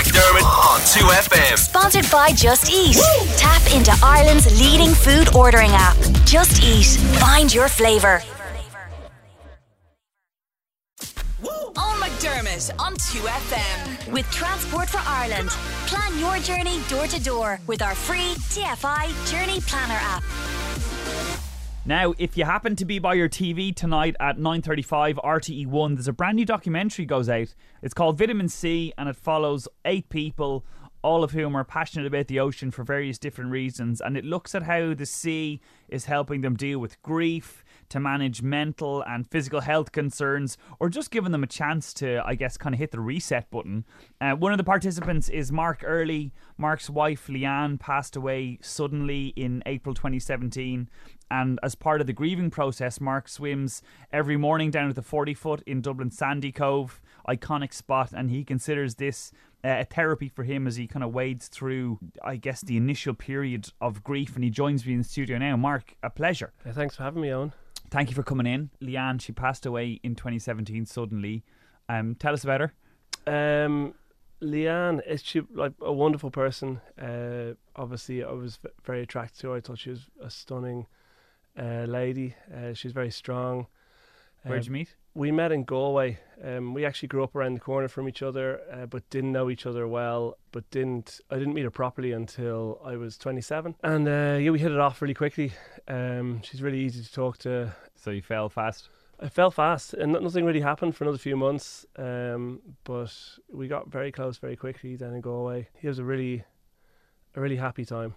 McDermott on 2FM. Sponsored by Just Eat. Tap into Ireland's leading food ordering app. Just Eat. Find your flavour. On McDermott on 2FM. With Transport for Ireland. Plan your journey door to door with our free TFI Journey Planner app. Now, if you happen to be by your TV tonight at 9:35 RTE1, there's a brand new documentary goes out. It's called Vitamin Sea and it follows eight people all of whom are passionate about the ocean for various different reasons and it looks at how the sea is helping them deal with grief, to manage mental and physical health concerns, or just giving them a chance to, I guess, kind of hit the reset button. Uh, one of the participants is Mark Early. Mark's wife, Liane, passed away suddenly in April 2017. And as part of the grieving process, Mark swims every morning down at the 40 foot in Dublin Sandycove, iconic spot, and he considers this uh, a therapy for him as he kind of wades through, I guess, the initial period of grief. And he joins me in the studio now. Mark, a pleasure. Yeah, thanks for having me on. Thank you for coming in. Liane, she passed away in 2017 suddenly. Um, tell us about her. Um, Liane is she like a wonderful person. Uh, obviously, I was very attracted to her. I thought she was a stunning uh, lady. Uh, she's very strong. Where'd Um, you meet? We met in Galway. Um, we actually grew up around the corner from each other, uh, but didn't know each other well. But didn't I didn't meet her properly until I was 27. And uh, yeah, we hit it off really quickly. Um, she's really easy to talk to. So you fell fast. I fell fast, and nothing really happened for another few months. Um, but we got very close very quickly Then in Galway. It was a really, a really happy time.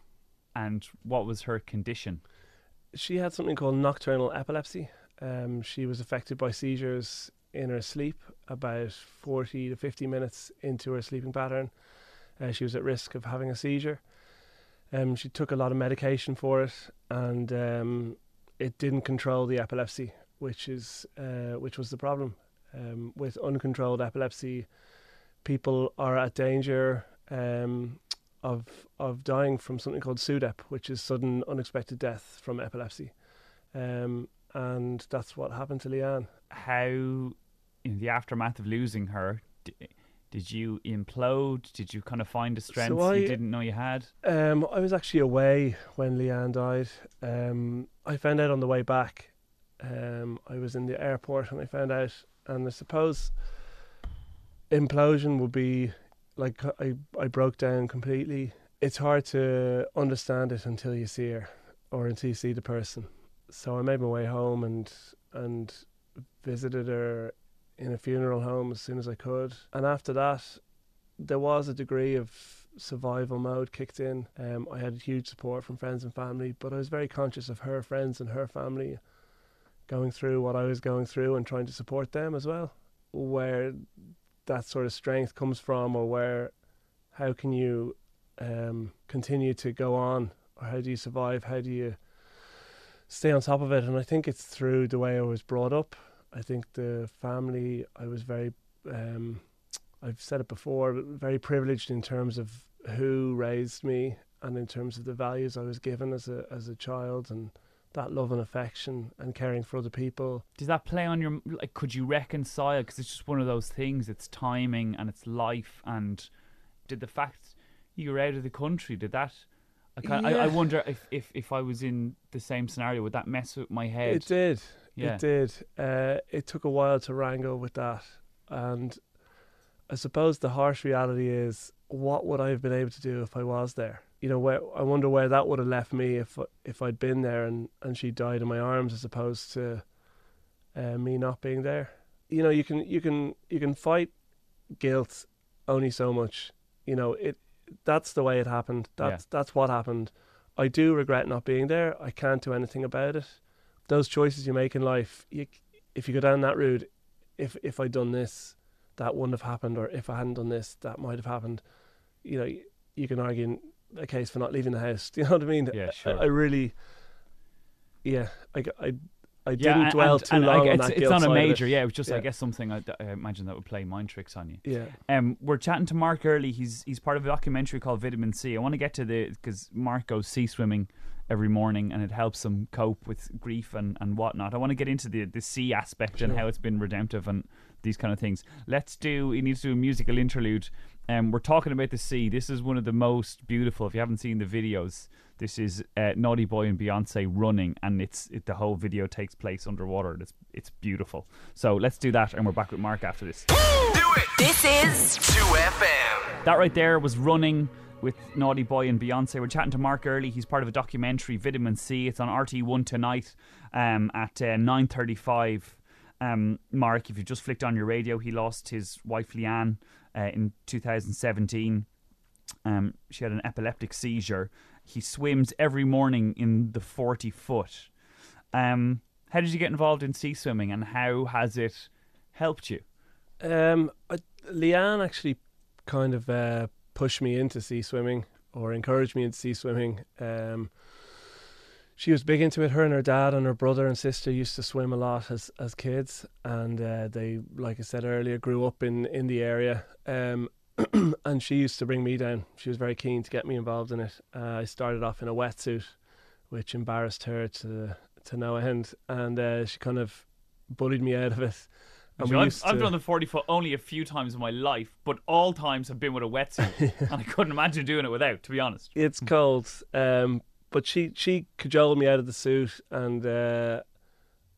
And what was her condition? She had something called nocturnal epilepsy. Um, she was affected by seizures in her sleep about 40 to 50 minutes into her sleeping pattern. Uh, she was at risk of having a seizure. Um, she took a lot of medication for it, and um, it didn't control the epilepsy, which is uh, which was the problem. Um, with uncontrolled epilepsy, people are at danger um, of of dying from something called SUDEP, which is sudden unexpected death from epilepsy. Um, and that's what happened to Liane. How, in the aftermath of losing her, d- did you implode? Did you kind of find a strength I- you didn't know you had? Um, I was actually away when Liane died. Um, I found out on the way back. Um, I was in the airport and I found out, and I suppose implosion would be like I I broke down completely. It's hard to understand it until you see her or until you see the person. So I made my way home and and visited her in a funeral home as soon as I could. And after that, there was a degree of survival mode kicked in. Um, I had huge support from friends and family, but I was very conscious of her friends and her family going through what I was going through and trying to support them as well. Where that sort of strength comes from, or where how can you um, continue to go on, or how do you survive? How do you stay on top of it? And I think it's through the way I was brought up. I think the family I was very um, I've said it before, very privileged in terms of who raised me and in terms of the values I was given as a as a child and that love and affection and caring for other people. Does that play on your like? Could you reconcile? Because it's just one of those things. It's timing and it's life. And did the fact you were out of the country did that? I, kind I, I wonder if, if if I was in the same scenario, would that mess with my head? It did. Yeah. It did. Uh, it took a while to wrangle with that, and I suppose the harsh reality is, what would I have been able to do if I was there? You know, where I wonder where that would have left me if if I'd been there and and she died in my arms as opposed to uh, me not being there. You know, you can you can you can fight guilt only so much. You know, it that's the way it happened. That's that's what happened. I do regret not being there. I can't do anything about it. Those choices you make in life, you, if you go down that route, if if I'd done this, that wouldn't have happened, or if I hadn't done this, that might have happened. You know, you, you can argue a case for not leaving the house. Do you know what I mean? Yeah, I- sure. I, really, yeah, I, I, I Yeah, didn't dwell and- too and I long on it's, that it's not a it. major. Yeah, it was just I guess something I, I imagine that would play mind tricks on you. Yeah. Um, we're chatting to Mark Early. He's he's part of a documentary called Vitamin Sea. I want to get to the because Mark goes sea swimming every morning, and it helps them cope with grief and, and whatnot. I want to get into the the sea aspect and how it's been redemptive and these kind of things. Let's do. We need to do a musical interlude. Um, we're talking about the sea. This is one of the most beautiful. If you haven't seen the videos, this is uh, Naughty Boy and Beyonce running, and it's it, the whole video takes place underwater. It's it's beautiful. So let's do that, and we're back with Mark after this. Do it. This is 2FM. That right there was running with Naughty Boy and Beyonce. We're chatting to Mark Early. He's part of a documentary, Vitamin Sea. It's on RT1 tonight um, at uh, 9.35. Um, Mark, if you just flicked on your radio, he lost his wife Liane uh, in 2017. Um, she had an epileptic seizure. He swims every morning in the 40 foot. Um, how did you get involved in sea swimming and how has it helped you? Um, I, Leanne actually kind of uh, pushed me into sea swimming or encourage me into sea swimming. Um, she was big into it. Her and her dad and her brother and sister used to swim a lot as as kids, and uh, they, like I said earlier, grew up in in the area. Um, and she used to bring me down. She was very keen to get me involved in it. Uh, I started off in a wetsuit, which embarrassed her to to no end, and uh, she kind of bullied me out of it. We I've, used I've done the 40 foot only a few times in my life, but all times have been with a wetsuit. and I couldn't imagine doing it without, to be honest. it's cold. Um, but she she cajoled me out of the suit, and uh,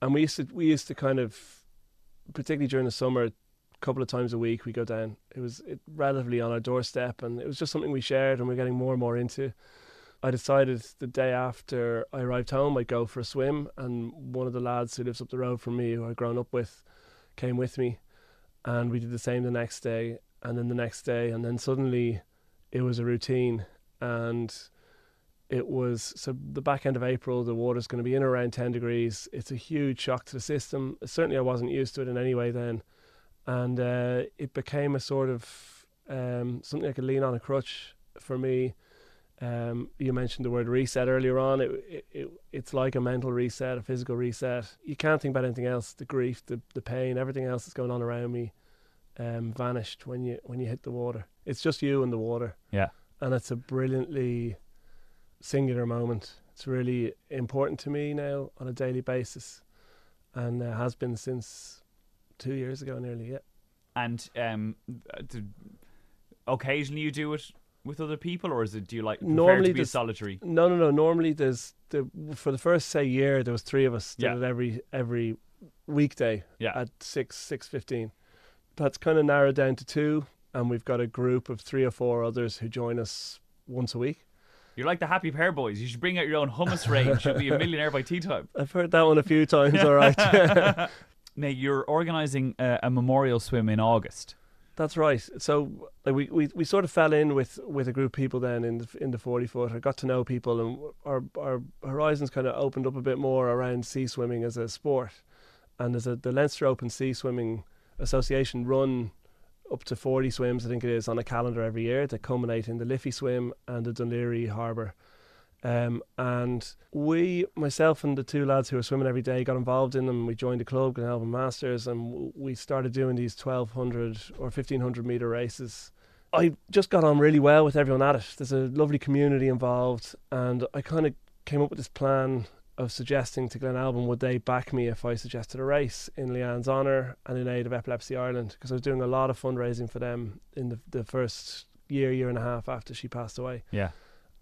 and we used to we used to kind of, particularly during the summer, a couple of times a week we go down. It was it, relatively on our doorstep, and it was just something we shared, and we're getting more and more into. I decided the day after I arrived home, I'd go for a swim, and one of the lads who lives up the road from me, who I'd grown up with, came with me, and we did the same the next day, and then the next day, and then suddenly, it was a routine, and it was so the back end of April. The water's going to be in around ten degrees. It's a huge shock to the system. Certainly, I wasn't used to it in any way then, and uh, it became a sort of um, something I could lean on a crutch for me. Um, you mentioned the word reset earlier on. It, it, it it's like a mental reset, a physical reset. You can't think about anything else. The grief, the the pain, everything else that's going on around me, um, vanished when you when you hit the water. It's just you and the water Yeah. and it's a brilliantly singular moment. It's really important to me now on a daily basis, and uh, has been since two years ago nearly. Yeah, And um, uh, occasionally you do it with other people, or is it, do you like, Normally to be solitary? no, no, no. Normally, there's the for the first say year there was three of us did Yeah. it every every weekday Yeah. at six six fifteen. That's kind of narrowed down to two, and we've got a group of three or four others who join us once a week. You're like the Happy Pear Boys. You should bring out your own hummus range. You'll be a millionaire by tea time. I've heard that one a few times. All right. Now, you're organising a, a memorial swim in August. That's right. So like, we, we, we sort of fell in with, with a group of people then in the in the forty foot. I got to know people, and our our horizons kind of opened up a bit more around sea swimming as a sport. And there's a the Leinster Open Sea Swimming Association run up to forty swims, I think it is, on a calendar every year that culminate in the Liffey swim and the Dún Laoghaire Harbour. Um, and we, myself and the two lads who were swimming every day, got involved in them. We joined the club, Glenalbyn Masters, and we started doing these 1200 or 1500 metre races. I just got on really well with everyone at it. There's a lovely community involved, and I kind of came up with this plan of suggesting to Glenalbyn would they back me if I suggested a race in Liane's honour and in aid of Epilepsy Ireland because I was doing a lot of fundraising for them in the, the first year, year and a half after she passed away Yeah.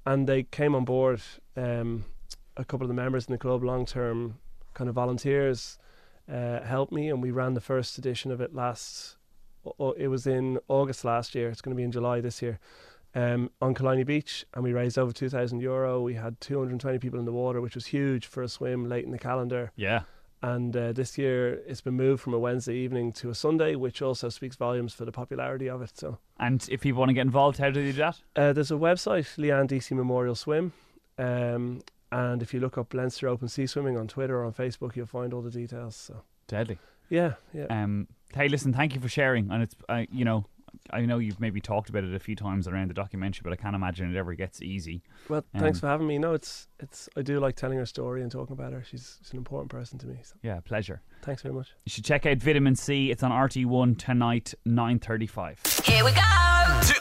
And they came on board. Um, a couple of the members in the club, long term kind of volunteers, uh, helped me, and we ran the first edition of it last. It was in August last year. It's going to be in July this year. Um, on Killiney Beach, and we raised over two thousand euro. We had two hundred and twenty people in the water, which was huge for a swim late in the calendar. Yeah. And uh, this year, it's been moved from a Wednesday evening to a Sunday, which also speaks volumes for the popularity of it. So. And if people want to get involved, how do they do that? Uh, there's a website, Liane DC Memorial Swim. Um, and if you look up Leinster Open Sea Swimming on Twitter or on Facebook, you'll find all the details. So Deadly. yeah, yeah. Um, hey, listen, thank you for sharing. And it's, uh, you know, I know you've maybe talked about it a few times around the documentary, but I can't imagine it ever gets easy. well, thanks um, for having me. No, it's it's. I do like telling her story and talking about her. She's, she's an important person to me. So Yeah, pleasure. thanks very much. You should check out Vitamin Sea. It's on RT1 tonight, 9.35. Here we go. Two,